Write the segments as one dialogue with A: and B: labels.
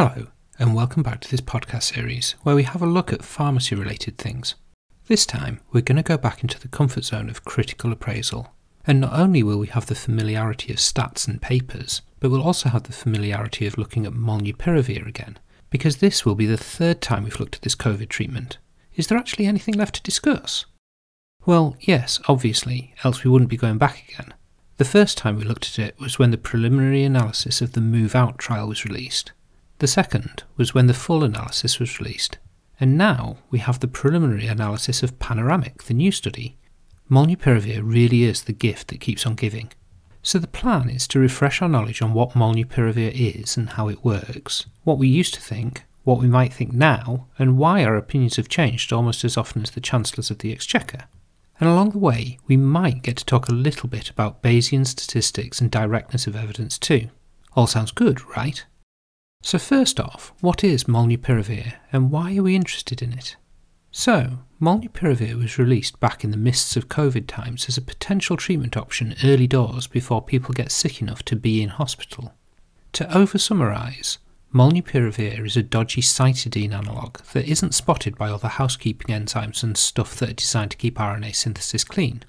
A: Hello, and welcome back to this podcast series where we have a look at pharmacy related things. This time, we're going to go back into the comfort zone of critical appraisal. And not only will we have the familiarity of stats and papers, but we'll also have the familiarity of looking at molnupiravir again, because this will be the third time we've looked at this COVID treatment. Is there actually anything left to discuss? Well, yes, obviously, else we wouldn't be going back again. The first time we looked at it was when the preliminary analysis of the Move Out trial was released, the second was when the full analysis was released, and now we have the preliminary analysis of Panoramic, the new study. Molnupiravir really is the gift that keeps on giving. So the plan is to refresh our knowledge on what molnupiravir is and how it works, what we used to think, what we might think now, and why our opinions have changed almost as often as the Chancellors of the Exchequer. And along the way, we might get to talk a little bit about Bayesian statistics and directness of evidence too. All sounds good, right? So, first off, what is molnupiravir and why are we interested in it? So, molnupiravir was released back in the mists of COVID times as a potential treatment option early doors before people get sick enough to be in hospital. To oversummarise, molnupiravir is a dodgy cytidine analogue that isn't spotted by other housekeeping enzymes and stuff that are designed to keep RNA synthesis clean.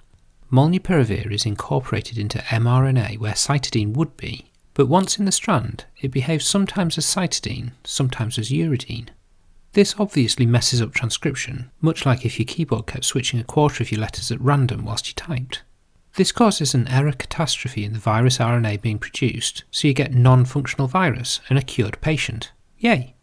A: Molnupiravir is incorporated into mRNA where cytidine would be, but once in the strand, it behaves sometimes as cytidine, sometimes as uridine. This obviously messes up transcription, much like if your keyboard kept switching a quarter of your letters at random whilst you typed. This causes an error catastrophe in the virus RNA being produced, so you get non functional virus and a cured patient. Yay!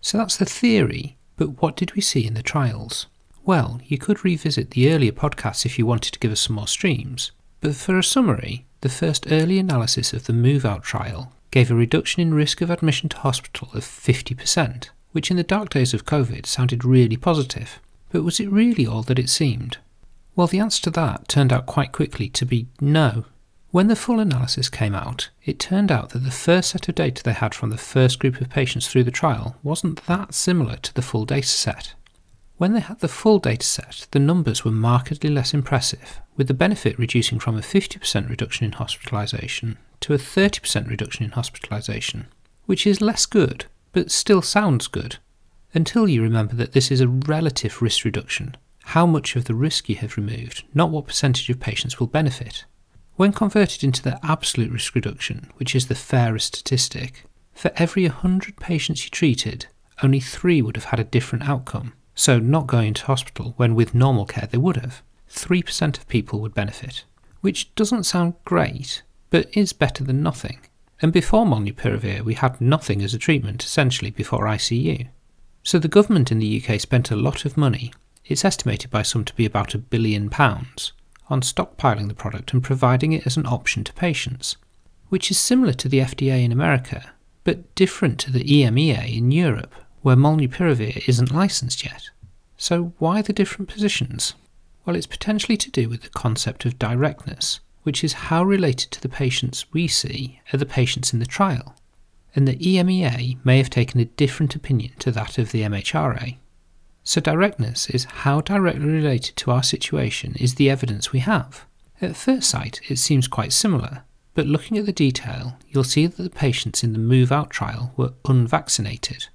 A: So that's the theory, but what did we see in the trials? Well, you could revisit the earlier podcasts if you wanted to give us some more streams, but for a summary, the first early analysis of the Move Out trial gave a reduction in risk of admission to hospital of 50%, which in the dark days of COVID sounded really positive. But was it really all that it seemed? Well, the answer to that turned out quite quickly to be no. When the full analysis came out, it turned out that the first set of data they had from the first group of patients through the trial wasn't that similar to the full data set. When they had the full dataset, the numbers were markedly less impressive, with the benefit reducing from a 50% reduction in hospitalisation to a 30% reduction in hospitalisation, which is less good, but still sounds good, until you remember that this is a relative risk reduction, how much of the risk you have removed, not what percentage of patients will benefit. When converted into the absolute risk reduction, which is the fairest statistic, for every 100 patients you treated, only 3 would have had a different outcome so not going to hospital when with normal care they would have. 3% of people would benefit, which doesn't sound great, but is better than nothing. And before molnupiravir, we had nothing as a treatment essentially before ICU. So the government in the UK spent a lot of money, it's estimated by some to be about a billion pounds, on stockpiling the product and providing it as an option to patients, which is similar to the FDA in America, but different to the EMEA in Europe, where molnupiravir isn't licensed yet. So why the different positions? Well, it's potentially to do with the concept of directness, which is how related to the patients we see are the patients in the trial. And the EMEA may have taken a different opinion to that of the MHRA. So, directness is how directly related to our situation is the evidence we have. At first sight, it seems quite similar, but looking at the detail, you'll see that the patients in the Move Out trial were unvaccinated,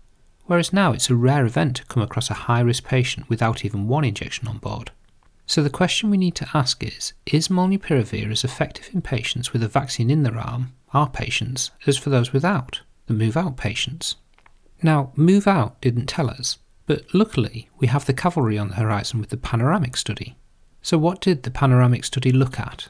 A: whereas now it's a rare event to come across a high risk patient without even one injection on board. So the question we need to ask is Is molnupiravir as effective in patients with a vaccine in their arm, our patients, as for those without, the move out patients? Now, move out didn't tell us, but luckily we have the cavalry on the horizon with the panoramic study. So, what did the panoramic study look at?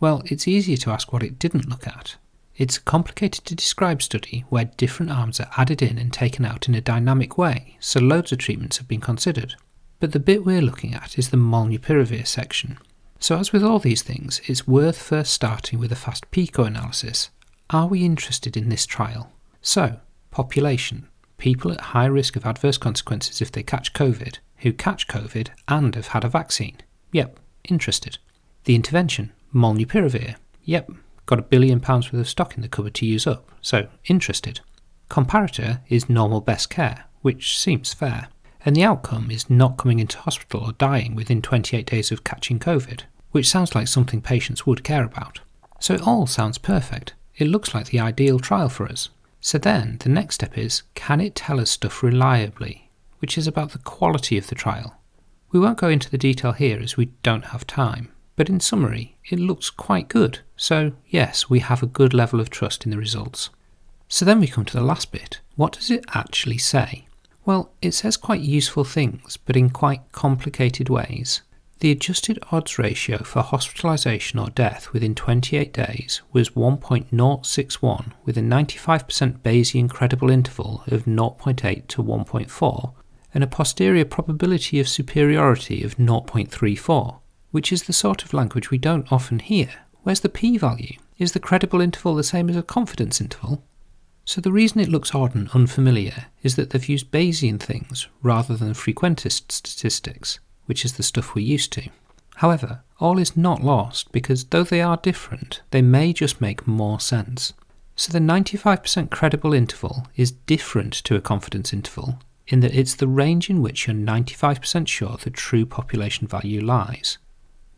A: Well, it's easier to ask what it didn't look at, it's a complicated to describe study where different arms are added in and taken out in a dynamic way, so loads of treatments have been considered. But the bit we're looking at is the molnupiravir section. So, as with all these things, it's worth first starting with a fast PICO analysis. Are we interested in this trial? So, population, people at high risk of adverse consequences if they catch COVID, who catch COVID and have had a vaccine. Yep, interested. The intervention, molnupiravir. Yep, Got a billion pounds worth of stock in the cupboard to use up, so interested. Comparator is normal best care, which seems fair. And the outcome is not coming into hospital or dying within 28 days of catching COVID, which sounds like something patients would care about. So it all sounds perfect. It looks like the ideal trial for us. So then the next step is can it tell us stuff reliably, which is about the quality of the trial. We won't go into the detail here as we don't have time, but in summary, it looks quite good. So, yes, we have a good level of trust in the results. So then we come to the last bit. What does it actually say? Well, it says quite useful things, but in quite complicated ways. The adjusted odds ratio for hospitalisation or death within 28 days was 1.061 with a 95% Bayesian credible interval of 0.8 to 1.4 and a posterior probability of superiority of 0.34, which is the sort of language we don't often hear. Where's the p value? Is the credible interval the same as a confidence interval? So the reason it looks odd and unfamiliar is that they've used Bayesian things rather than frequentist statistics which is the stuff we're used to. However, all is not lost because though they are different, they may just make more sense. So the 95% credible interval is different to a confidence interval in that it's the range in which you're 95% sure the true population value lies.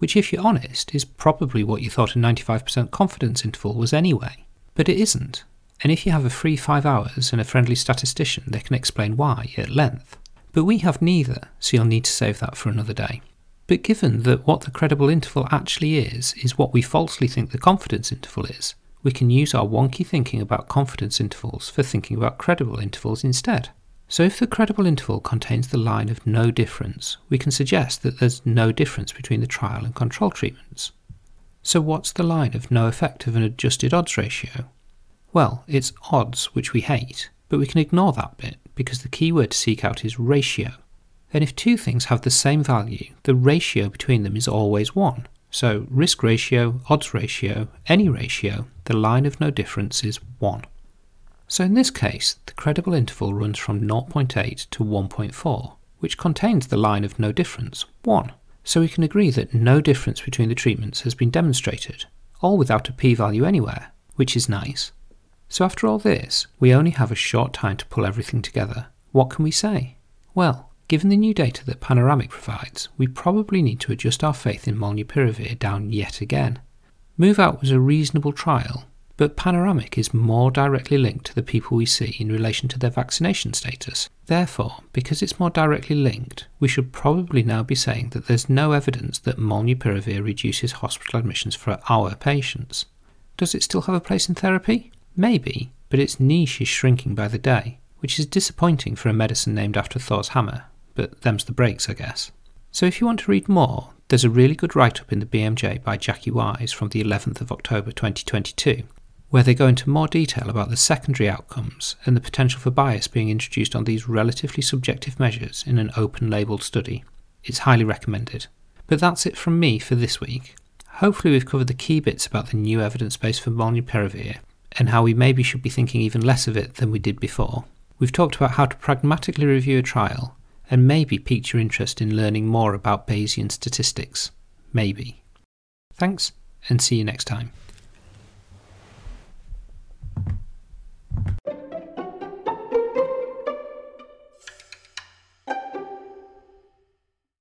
A: Which, if you're honest, is probably what you thought a 95% confidence interval was anyway. But it isn't. And if you have a free five hours and a friendly statistician, they can explain why at length. But we have neither, so you'll need to save that for another day. But given that what the credible interval actually is, is what we falsely think the confidence interval is, we can use our wonky thinking about confidence intervals for thinking about credible intervals instead. So if the credible interval contains the line of no difference, we can suggest that there's no difference between the trial and control treatments. So what's the line of no effect of an adjusted odds ratio? Well, it's odds, which we hate, but we can ignore that bit because the keyword to seek out is ratio. And if two things have the same value, the ratio between them is always 1. So risk ratio, odds ratio, any ratio, the line of no difference is 1. So in this case, the credible interval runs from 0.8 to 1.4, which contains the line of no difference, 1. So we can agree that no difference between the treatments has been demonstrated, all without a p-value anywhere, which is nice. So after all this, we only have a short time to pull everything together. What can we say? Well, given the new data that Panoramic provides, we probably need to adjust our faith in molnupiravir down yet again. Move Out was a reasonable trial, but Panoramic is more directly linked to the people we see in relation to their vaccination status. Therefore, because it's more directly linked, we should probably now be saying that there's no evidence that molnupiravir reduces hospital admissions for our patients. Does it still have a place in therapy? Maybe, but its niche is shrinking by the day, which is disappointing for a medicine named after Thor's hammer, but them's the breaks, I guess. So if you want to read more, there's a really good write up in the BMJ by Jacqui Wise from the 11th of October 2022, where they go into more detail about the secondary outcomes and the potential for bias being introduced on these relatively subjective measures in an open labelled study. It's highly recommended. But that's it from me for this week. Hopefully, we've covered the key bits about the new evidence base for molnupiravir and how we maybe should be thinking even less of it than we did before. We've talked about how to pragmatically review a trial and maybe piqued your interest in learning more about Bayesian statistics. Maybe. Thanks, and see you next time.